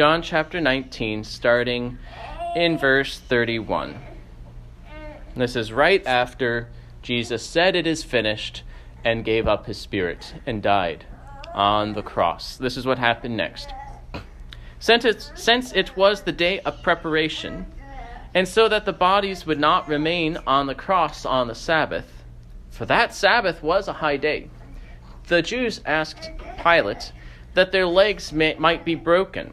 John chapter 19, starting in verse 31. This is right after Jesus said, It is finished, and gave up his spirit and died on the cross. This is what happened next. Since it, since it was the day of preparation, and so that the bodies would not remain on the cross on the Sabbath, for that Sabbath was a high day, the Jews asked Pilate that their legs may, might be broken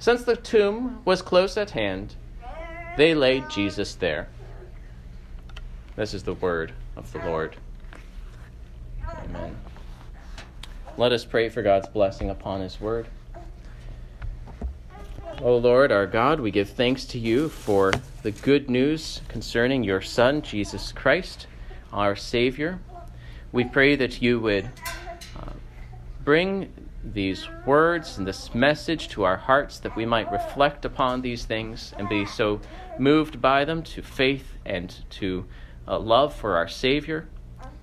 since the tomb was close at hand, they laid Jesus there. This is the word of the Lord. Amen. Let us pray for God's blessing upon his word. O Lord, our God, we give thanks to you for the good news concerning your Son, Jesus Christ, our Savior. We pray that you would uh, bring these words and this message to our hearts that we might reflect upon these things and be so moved by them to faith and to uh, love for our Savior.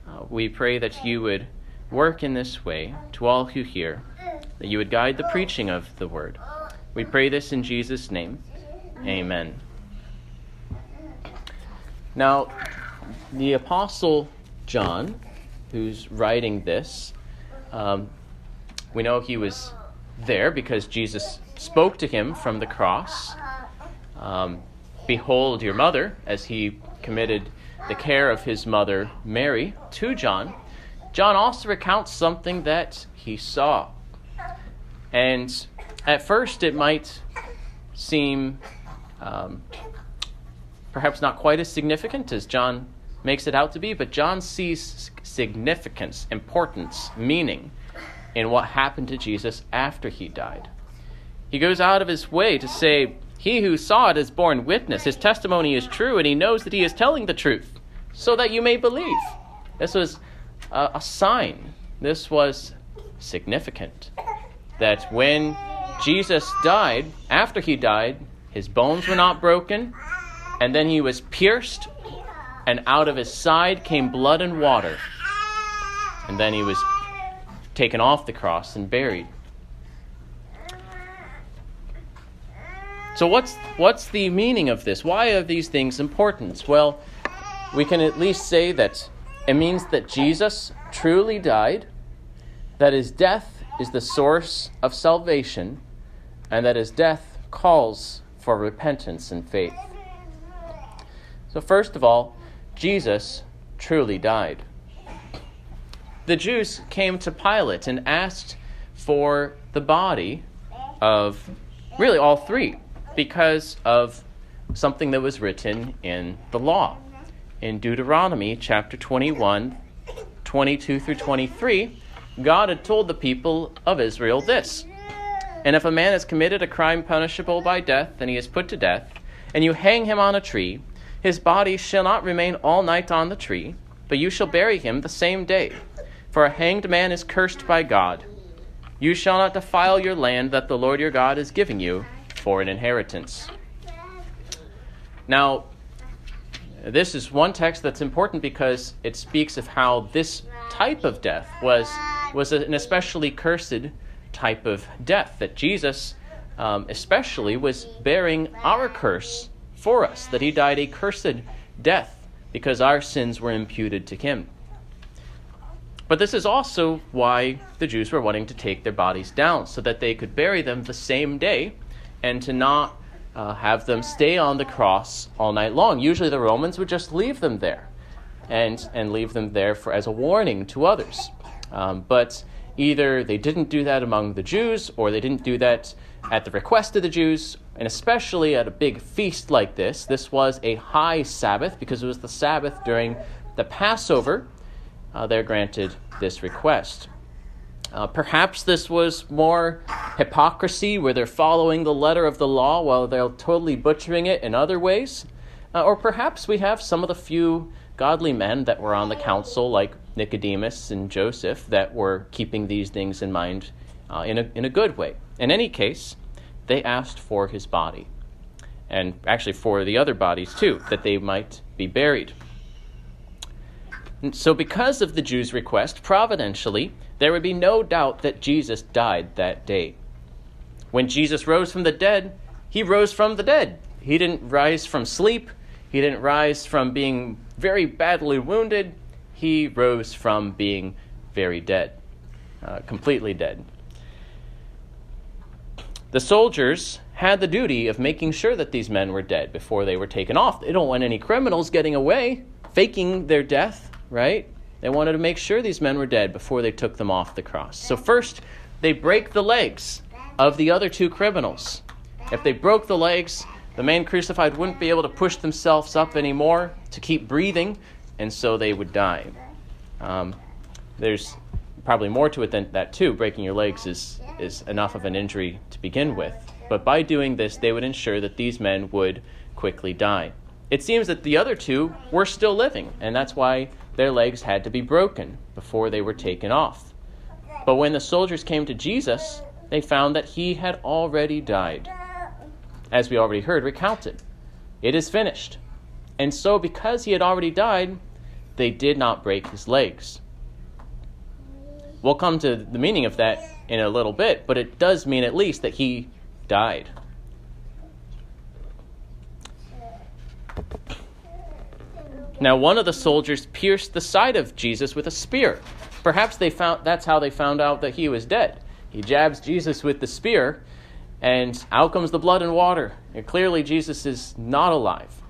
Uh, we pray that you would work in this way to all who hear, that you would guide the preaching of the word. We pray this in Jesus' name. Amen. Now, the Apostle John, who's writing this, um, we know he was there because Jesus spoke to him from the cross. Um, Behold your mother, as he committed the care of his mother Mary to John. John also recounts something that he saw. And at first, it might seem um, perhaps not quite as significant as John makes it out to be, but John sees significance, importance, meaning in what happened to Jesus after he died. He goes out of his way to say, He who saw it has borne witness. His testimony is true, and he knows that he is telling the truth, so that you may believe. This was a, a sign. This was significant. That when Jesus died, after he died, his bones were not broken, and then he was pierced, and out of his side came blood and water. And then he was taken off the cross and buried. So what's what's the meaning of this? Why are these things important? Well, we can at least say that it means that Jesus truly died, that his death is the source of salvation, and that his death calls for repentance and faith. So, first of all, Jesus truly died. The Jews came to Pilate and asked for the body of really all three because of something that was written in the law. In Deuteronomy chapter 21, 22 through 23, God had told the people of Israel this And if a man has committed a crime punishable by death, and he is put to death, and you hang him on a tree, his body shall not remain all night on the tree, but you shall bury him the same day. For a hanged man is cursed by God. You shall not defile your land that the Lord your God is giving you for an inheritance. Now, this is one text that's important because it speaks of how this type of death was, was an especially cursed type of death, that Jesus um, especially was bearing our curse for us, that he died a cursed death because our sins were imputed to him. But this is also why the Jews were wanting to take their bodies down, so that they could bury them the same day and to not uh, have them stay on the cross all night long. Usually the Romans would just leave them there and, and leave them there for, as a warning to others. Um, but either they didn't do that among the Jews or they didn't do that at the request of the Jews, and especially at a big feast like this. This was a high Sabbath because it was the Sabbath during the Passover uh, they're granted this request. Uh, perhaps this was more hypocrisy, where they're following the letter of the law while they're totally butchering it in other ways. Uh, or perhaps we have some of the few godly men that were on the council, like Nicodemus and Joseph, that were keeping these things in mind uh, in, a, in a good way. In any case, they asked for his body, and actually for the other bodies too, that they might be buried. So, because of the Jews' request, providentially, there would be no doubt that Jesus died that day. When Jesus rose from the dead, he rose from the dead. He didn't rise from sleep, he didn't rise from being very badly wounded, he rose from being very dead, uh, completely dead. The soldiers had the duty of making sure that these men were dead before they were taken off. They don't want any criminals getting away, faking their death right? They wanted to make sure these men were dead before they took them off the cross. So, first, they break the legs of the other two criminals. If they broke the legs, the man crucified wouldn't be able to push themselves up anymore to keep breathing, and so they would die. Um, there's probably more to it than that, too. Breaking your legs is, is enough of an injury to begin with. But by doing this, they would ensure that these men would quickly die. It seems that the other two were still living, and that's why their legs had to be broken before they were taken off. But when the soldiers came to Jesus, they found that he had already died. As we already heard recounted, it is finished. And so, because he had already died, they did not break his legs. We'll come to the meaning of that in a little bit, but it does mean at least that he died. Now, one of the soldiers pierced the side of Jesus with a spear. Perhaps they found that's how they found out that he was dead. He jabs Jesus with the spear, and out comes the blood and water. And clearly, Jesus is not alive,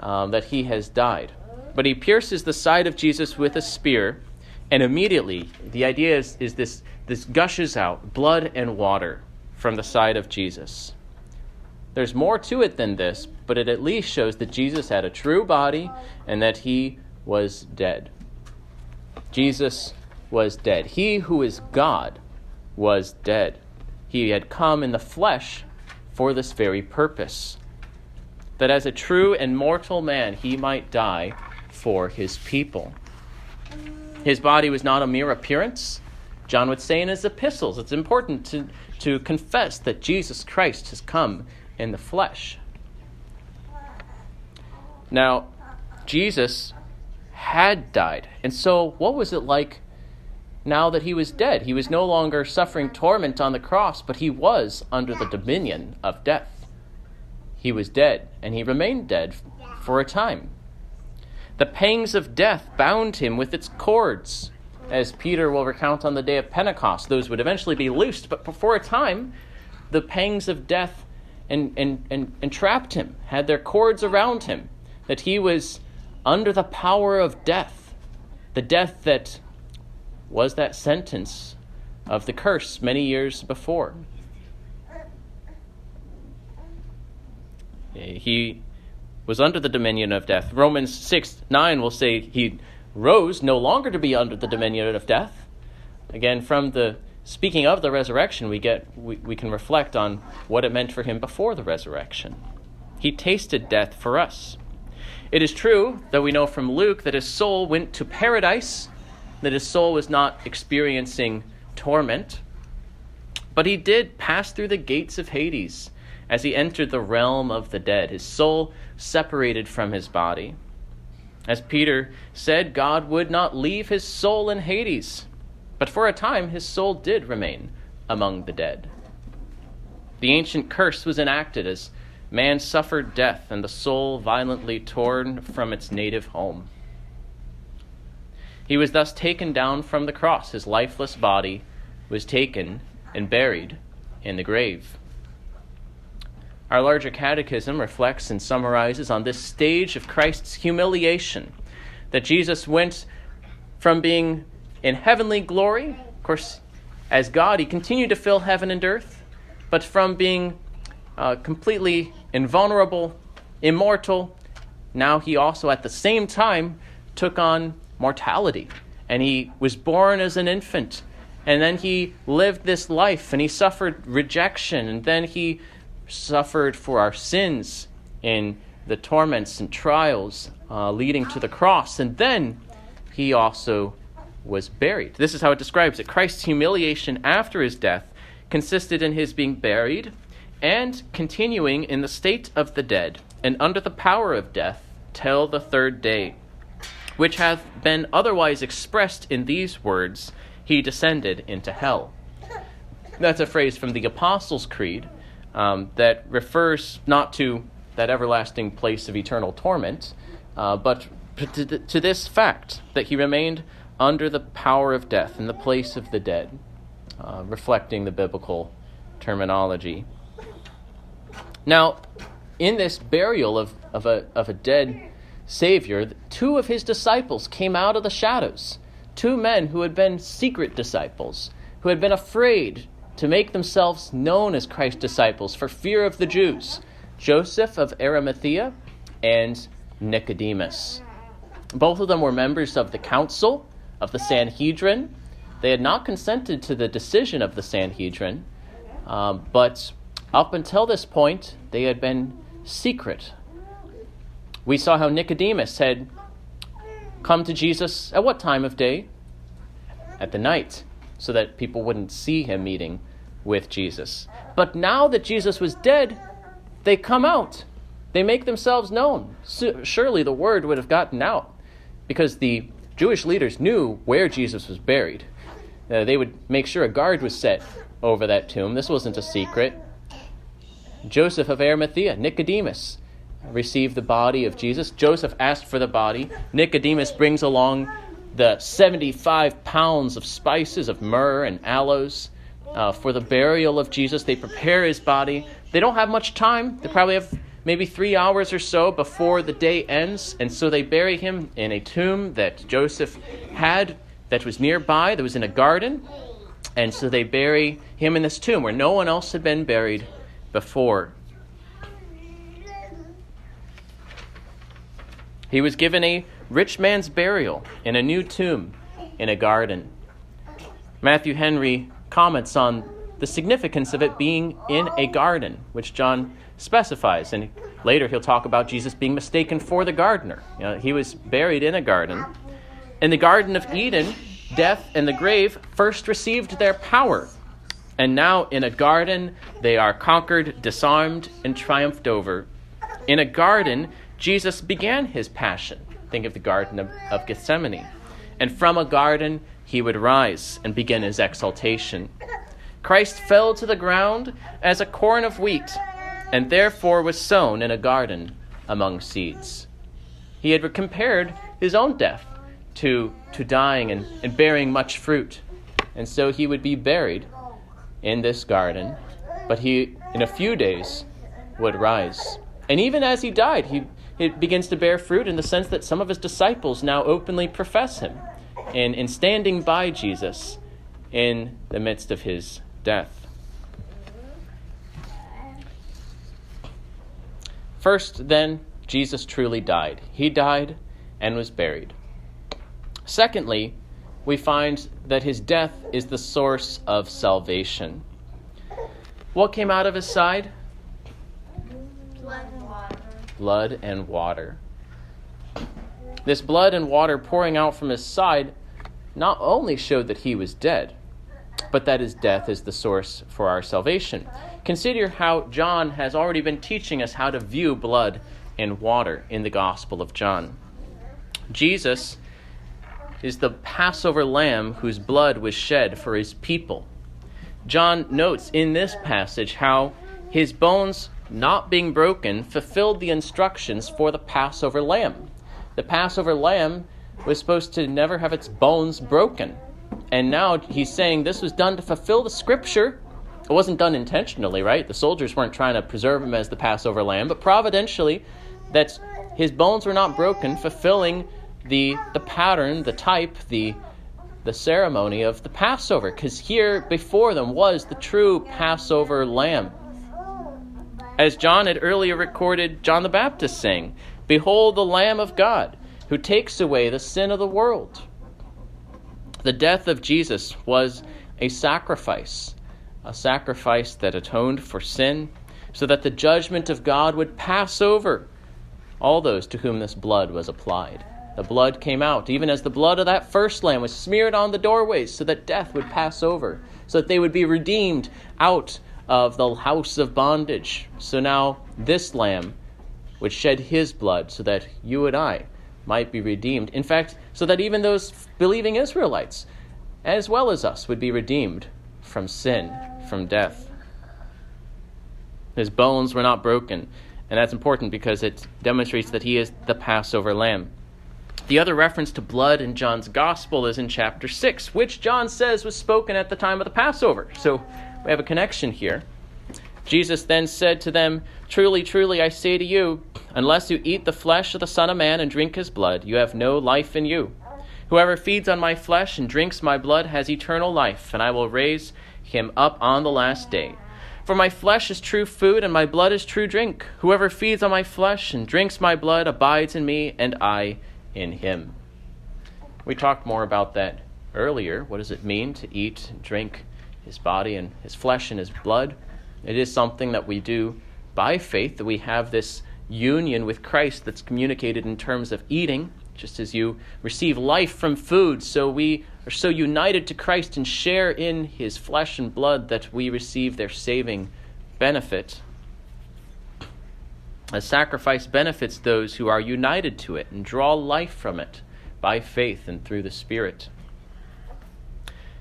um, that he has died. But he pierces the side of Jesus with a spear, and immediately, the idea is, is this, this gushes out blood and water from the side of Jesus. There's more to it than this, but it at least shows that Jesus had a true body and that he was dead. Jesus was dead. He who is God was dead. He had come in the flesh for this very purpose that as a true and mortal man he might die for his people. His body was not a mere appearance. John would say in his epistles, it's important to, to confess that Jesus Christ has come in the flesh. Now, Jesus had died. And so, what was it like now that he was dead? He was no longer suffering torment on the cross, but he was under the dominion of death. He was dead, and he remained dead for a time. The pangs of death bound him with its cords. As Peter will recount on the day of Pentecost, those would eventually be loosed, but for a time, the pangs of death and, and, and, entrapped him, had their cords around him that he was under the power of death, the death that was that sentence of the curse many years before. Eh, he was under the dominion of death. Romans 6 9 will say he rose no longer to be under the dominion of death. Again, from the speaking of the resurrection, we get we, we can reflect on what it meant for him before the resurrection. He tasted death for us. It is true that we know from Luke that his soul went to paradise, that his soul was not experiencing torment. But he did pass through the gates of Hades as he entered the realm of the dead, his soul separated from his body. As Peter said, God would not leave his soul in Hades, but for a time his soul did remain among the dead. The ancient curse was enacted as man suffered death and the soul violently torn from its native home. He was thus taken down from the cross. His lifeless body was taken and buried in the grave. Our larger catechism reflects and summarizes on this stage of Christ's humiliation that Jesus went from being in heavenly glory, of course, as God, he continued to fill heaven and earth, but from being uh, completely invulnerable, immortal, now he also at the same time took on mortality. And he was born as an infant. And then he lived this life and he suffered rejection. And then he suffered for our sins in the torments and trials uh, leading to the cross. And then he also was buried. This is how it describes it Christ's humiliation after his death consisted in his being buried and continuing in the state of the dead and under the power of death till the third day, which hath been otherwise expressed in these words He descended into hell. That's a phrase from the Apostles' Creed um, that refers not to that everlasting place of eternal torment, uh, but to, to, this fact that he remained under the power of death in the place of the dead, uh, reflecting the biblical terminology. Now, in this burial of, of, a, of a dead Savior, two of his disciples came out of the shadows. Two men who had been secret disciples, who had been afraid to make themselves known as Christ's disciples for fear of the Jews Joseph of Arimathea and Nicodemus. Both of them were members of the council of the Sanhedrin. They had not consented to the decision of the Sanhedrin, um, but up until this point, they had been secret. We saw how Nicodemus had come to Jesus at what time of day? At the night so that people wouldn't see him meeting with Jesus. But now that Jesus was dead, they come out. They make themselves known. Surely the word would have gotten out because the Jewish leaders knew where Jesus was buried. Uh, they would make sure a guard was set over that tomb. This wasn't a secret. Joseph of Arimathea, Nicodemus, received the body of Jesus. Joseph asked for the body. Nicodemus brings along the 75 pounds of spices of myrrh and aloes uh, for the burial of Jesus. They prepare his body. They don't have much time. They probably have maybe three hours or so before the day ends. And so they bury him in a tomb that Joseph had that was nearby, that was in a garden. And so they bury him in this tomb where no one else had been buried before. He was given a rich man's burial in a new tomb in a garden. Matthew Henry comments on the significance of it being in a garden, which John specifies. And later he'll talk about Jesus being mistaken for the gardener. You know, he was buried in a garden. In the Garden of Eden, death and the grave first received their power. And now, in a garden, they are conquered, disarmed, and triumphed over. In a garden, Jesus began his passion. Think of the Garden of, of Gethsemane. And from a garden he would rise and begin his exaltation. Christ fell to the ground as a corn of wheat, and therefore was sown in a garden among seeds. He had compared his own death to, to dying and, and bearing much fruit. And so he would be buried in this garden, but he, in a few days, would rise. And even as he died, he it begins to bear fruit in the sense that some of his disciples now openly profess him in, in standing by Jesus in the midst of his death. First, then, Jesus truly died. He died and was buried. Secondly, we find that his death is the source of salvation. What came out of his side? blood and water. This blood and water pouring out from his side not only showed that he was dead, but that his death is the source for our salvation. Consider how John has already been teaching us how to view blood and water in the Gospel of John. Jesus is the Passover lamb whose blood was shed for his people. John notes in this passage how his bones not being broken fulfilled the instructions for the Passover lamb. The Passover lamb was supposed to never have its bones broken. And now he's saying this was done to fulfill the scripture. It wasn't done intentionally, right? The soldiers weren't trying to preserve him as the Passover lamb, but providentially, that his bones were not broken, fulfilling the, the pattern, the type, the, the ceremony of the Passover. Because here before them was the true Passover lamb. As John had earlier recorded John the Baptist saying, Behold the Lamb of God who takes away the sin of the world. The death of Jesus was a sacrifice, a sacrifice that atoned for sin, so that the judgment of God would pass over all those to whom this blood was applied. The blood came out, even as the blood of that first lamb was smeared on the doorways, so that death would pass over, so that they would be redeemed out of the house of bondage. So now this lamb would shed his blood, so that you and I might be redeemed. In fact, so that even those believing Israelites, as well as us, would be redeemed from sin, from death. His bones were not broken, and that's important because it demonstrates that he is the Passover lamb. The other reference to blood in John's Gospel is in chapter 6, which John says was spoken at the time of the Passover. So we have a connection here. Jesus then said to them, Truly, truly, I say to you, unless you eat the flesh of the Son of Man and drink his blood, you have no life in you. Whoever feeds on my flesh and drinks my blood has eternal life, and I will raise him up on the last day. For my flesh is true food, and my blood is true drink. Whoever feeds on my flesh and drinks my blood abides in me, and I in him. We talked more about that earlier. What does it mean to eat drink his body and his flesh and his blood? It is something that we do by faith, that we have this union with Christ that's communicated in terms of eating. Just as you receive life from food, so we are so united to Christ and share in his flesh and blood that we receive their saving benefit. A sacrifice benefits those who are united to it and draw life from it by faith and through the Spirit.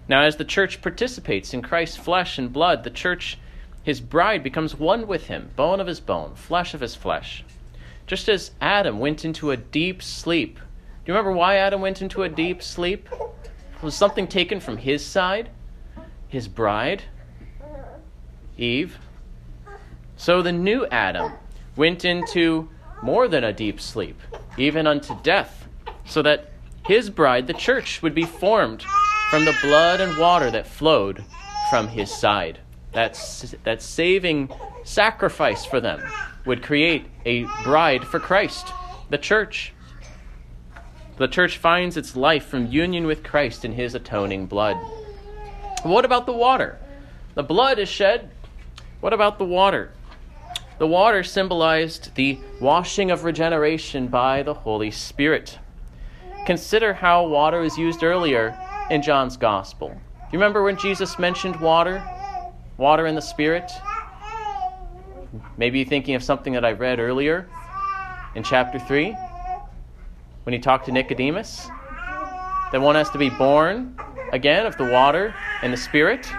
Now, as the church participates in Christ's flesh and blood, the church his bride becomes one with him, bone of his bone, flesh of his flesh. Just as Adam went into a deep sleep. Do you remember why Adam went into a deep sleep? Was something taken from his side? His bride? Eve? So the new Adam went into more than a deep sleep, even unto death, so that his bride, the church, would be formed from the blood and water that flowed from his side that, that saving sacrifice for them would create a bride for Christ, the church. The church finds its life from union with Christ in his atoning blood. What about the water? The blood is shed. What about the water? The water symbolized the washing of regeneration by the Holy Spirit. Consider how water was used earlier in John's Gospel. You remember when Jesus mentioned water? Water and the Spirit? Maybe you're thinking of something that I read earlier in chapter 3 when he talked to Nicodemus. That one has to be born again of the water and the Spirit.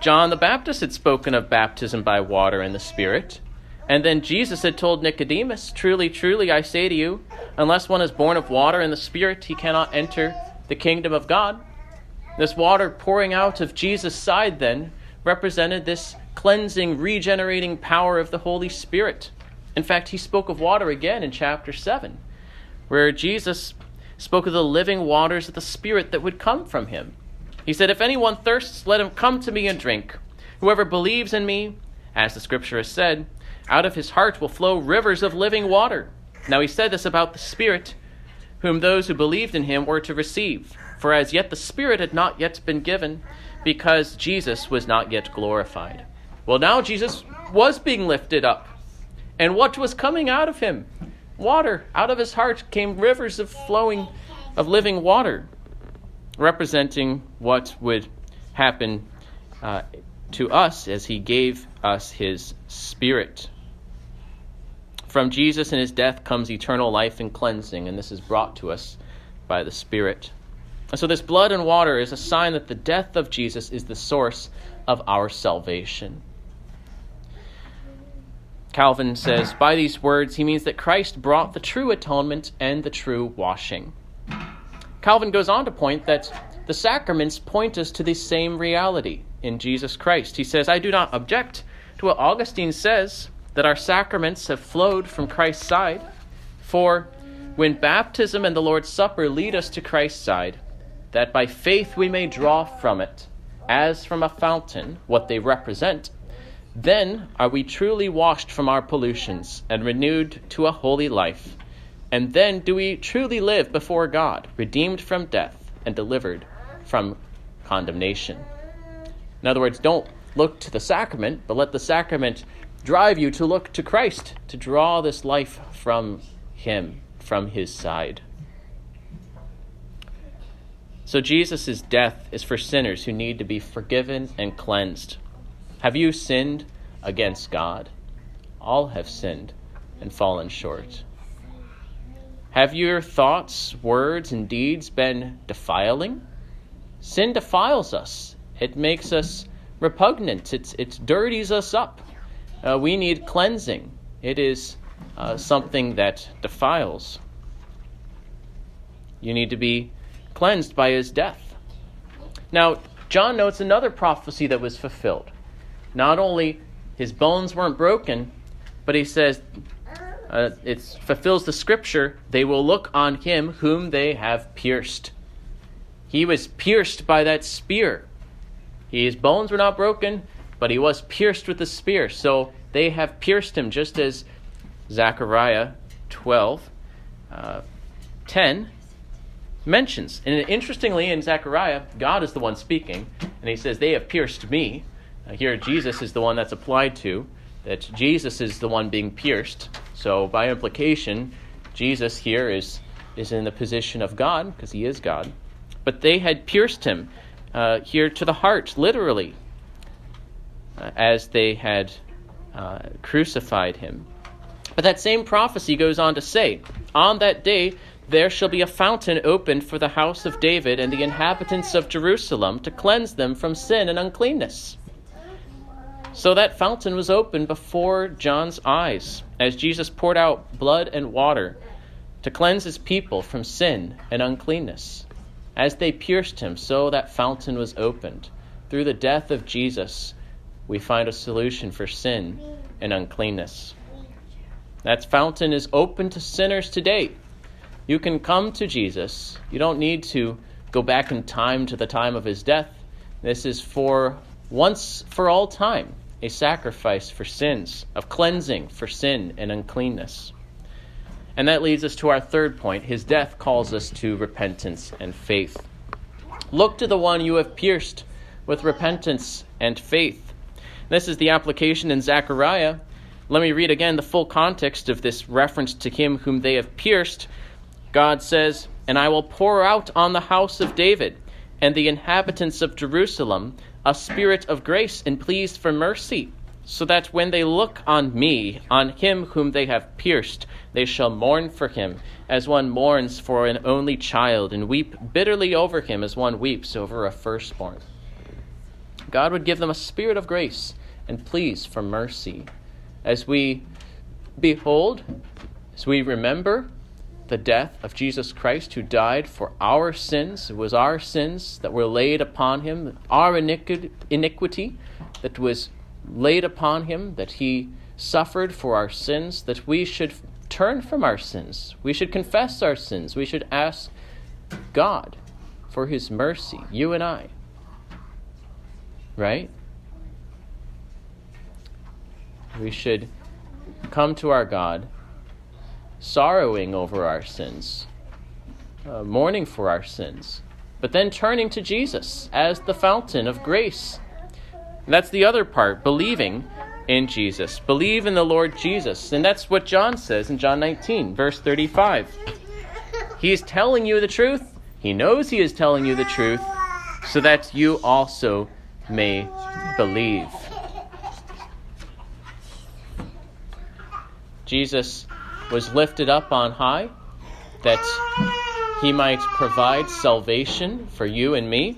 John the Baptist had spoken of baptism by water and the Spirit. And then Jesus had told Nicodemus, Truly, truly, I say to you, unless one is born of water and the Spirit, he cannot enter the kingdom of God. This water pouring out of Jesus' side then represented this cleansing, regenerating power of the Holy Spirit. In fact, he spoke of water again in chapter 7, where Jesus spoke of the living waters of the Spirit that would come from him. He said, If anyone thirsts, let him come to me and drink. Whoever believes in me, as the scripture has said, out of his heart will flow rivers of living water. Now, he said this about the Spirit whom those who believed in him were to receive. For as yet the Spirit had not yet been given, because Jesus was not yet glorified. Well, now Jesus was being lifted up. And what was coming out of him? Water. Out of his heart came rivers of flowing of living water, representing what would happen uh, to us as he gave us his Spirit. From Jesus and his death comes eternal life and cleansing, and this is brought to us by the Spirit. And so, this blood and water is a sign that the death of Jesus is the source of our salvation. Calvin says, by these words, he means that Christ brought the true atonement and the true washing. Calvin goes on to point that the sacraments point us to the same reality in Jesus Christ. He says, I do not object to what Augustine says that our sacraments have flowed from Christ's side. For when baptism and the Lord's Supper lead us to Christ's side, that by faith we may draw from it, as from a fountain, what they represent, then are we truly washed from our pollutions and renewed to a holy life. And then do we truly live before God, redeemed from death and delivered from condemnation. In other words, don't look to the sacrament, but let the sacrament drive you to look to Christ, to draw this life from Him, from His side. So, Jesus' death is for sinners who need to be forgiven and cleansed. Have you sinned against God? All have sinned and fallen short. Have your thoughts, words, and deeds been defiling? Sin defiles us. It makes us repugnant. It's, it dirties us up uh, we need cleansing. It is uh, something that defiles. You need to be cleansed by his death. Now, John notes another prophecy that was fulfilled. Not only his bones weren't broken, but he says uh, it fulfills the scripture they will look on him whom they have pierced. He was pierced by that spear. His bones were not broken, but he was pierced with a spear. So they have pierced him, just as Zechariah 12 uh, 10 mentions. And interestingly, in Zechariah, God is the one speaking, and he says, They have pierced me. Uh, here, Jesus is the one that's applied to, that Jesus is the one being pierced. So, by implication, Jesus here is, is in the position of God, because he is God. But they had pierced him uh, here to the heart, literally uh, as they had uh, crucified him. But that same prophecy goes on to say, On that day there shall be a fountain opened for the house of David and the inhabitants of Jerusalem to cleanse them from sin and uncleanness. So that fountain was opened before John's eyes as Jesus poured out blood and water to cleanse his people from sin and uncleanness. As they pierced him, so that fountain was opened. Through the death of Jesus, we find a solution for sin and uncleanness. That fountain is open to sinners today. You can come to Jesus. You don't need to go back in time to the time of his death. This is for once for all time a sacrifice for sins, of cleansing for sin and uncleanness. And that leads us to our third point. His death calls us to repentance and faith. Look to the one you have pierced with repentance and faith. This is the application in Zechariah. Let me read again the full context of this reference to him whom they have pierced. God says, And I will pour out on the house of David and the inhabitants of Jerusalem a spirit of grace and pleas for mercy, so that when they look on me, on him whom they have pierced, they shall mourn for him, as one mourns for an only child, and weep bitterly over him as one weeps over a firstborn. God would give them a spirit of grace and pleas for mercy as we behold, as we remember the death of Jesus Christ, who died for our sins. It was our sins that were laid upon him, our iniquity that was laid upon him, that he suffered for our sins, that we should turn from our sins. We should confess our sins. We should ask God for his mercy, you and I right? We should come to our God sorrowing over our sins, uh, mourning for our sins, but then turning to Jesus as the fountain of grace. And that's the other part, believing in Jesus. Believe in the Lord Jesus. And that's what John says in John 19, verse 35. He is telling you the truth. He knows He is telling you the truth so that you also may believe. Jesus was lifted up on high that he might provide salvation for you and me.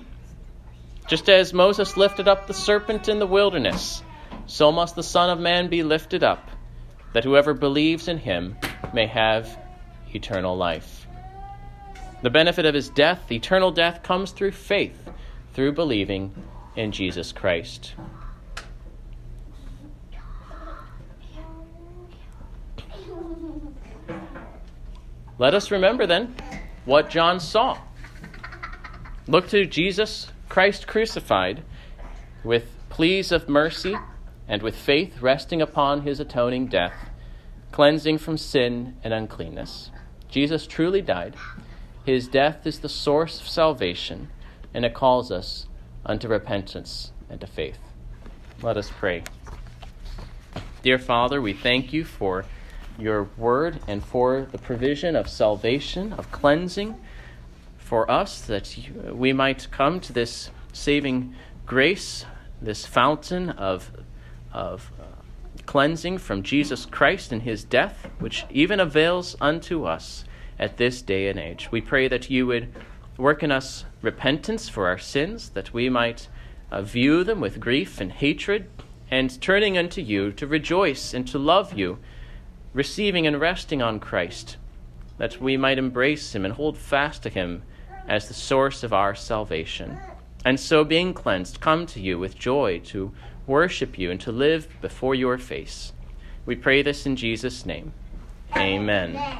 Just as Moses lifted up the serpent in the wilderness, so must the Son of Man be lifted up, that whoever believes in him may have eternal life. The benefit of his death, eternal death, comes through faith, through believing in Jesus Christ. Let us remember then what John saw. Look to Jesus Christ crucified with pleas of mercy and with faith resting upon his atoning death, cleansing from sin and uncleanness. Jesus truly died. His death is the source of salvation, and it calls us unto repentance and to faith. Let us pray. Dear Father, we thank you for your word and for the provision of salvation, of cleansing for us, that we might come to this saving grace, this fountain of, of uh, cleansing from Jesus Christ and his death, which even avails unto us at this day and age. We pray that you would work in us repentance for our sins, that we might uh, view them with grief and hatred, and turning unto you to rejoice and to love you receiving and resting on Christ, that we might embrace him and hold fast to him as the source of our salvation. And so, being cleansed, come to you with joy to worship you and to live before your face. We pray this in Jesus' name. Amen.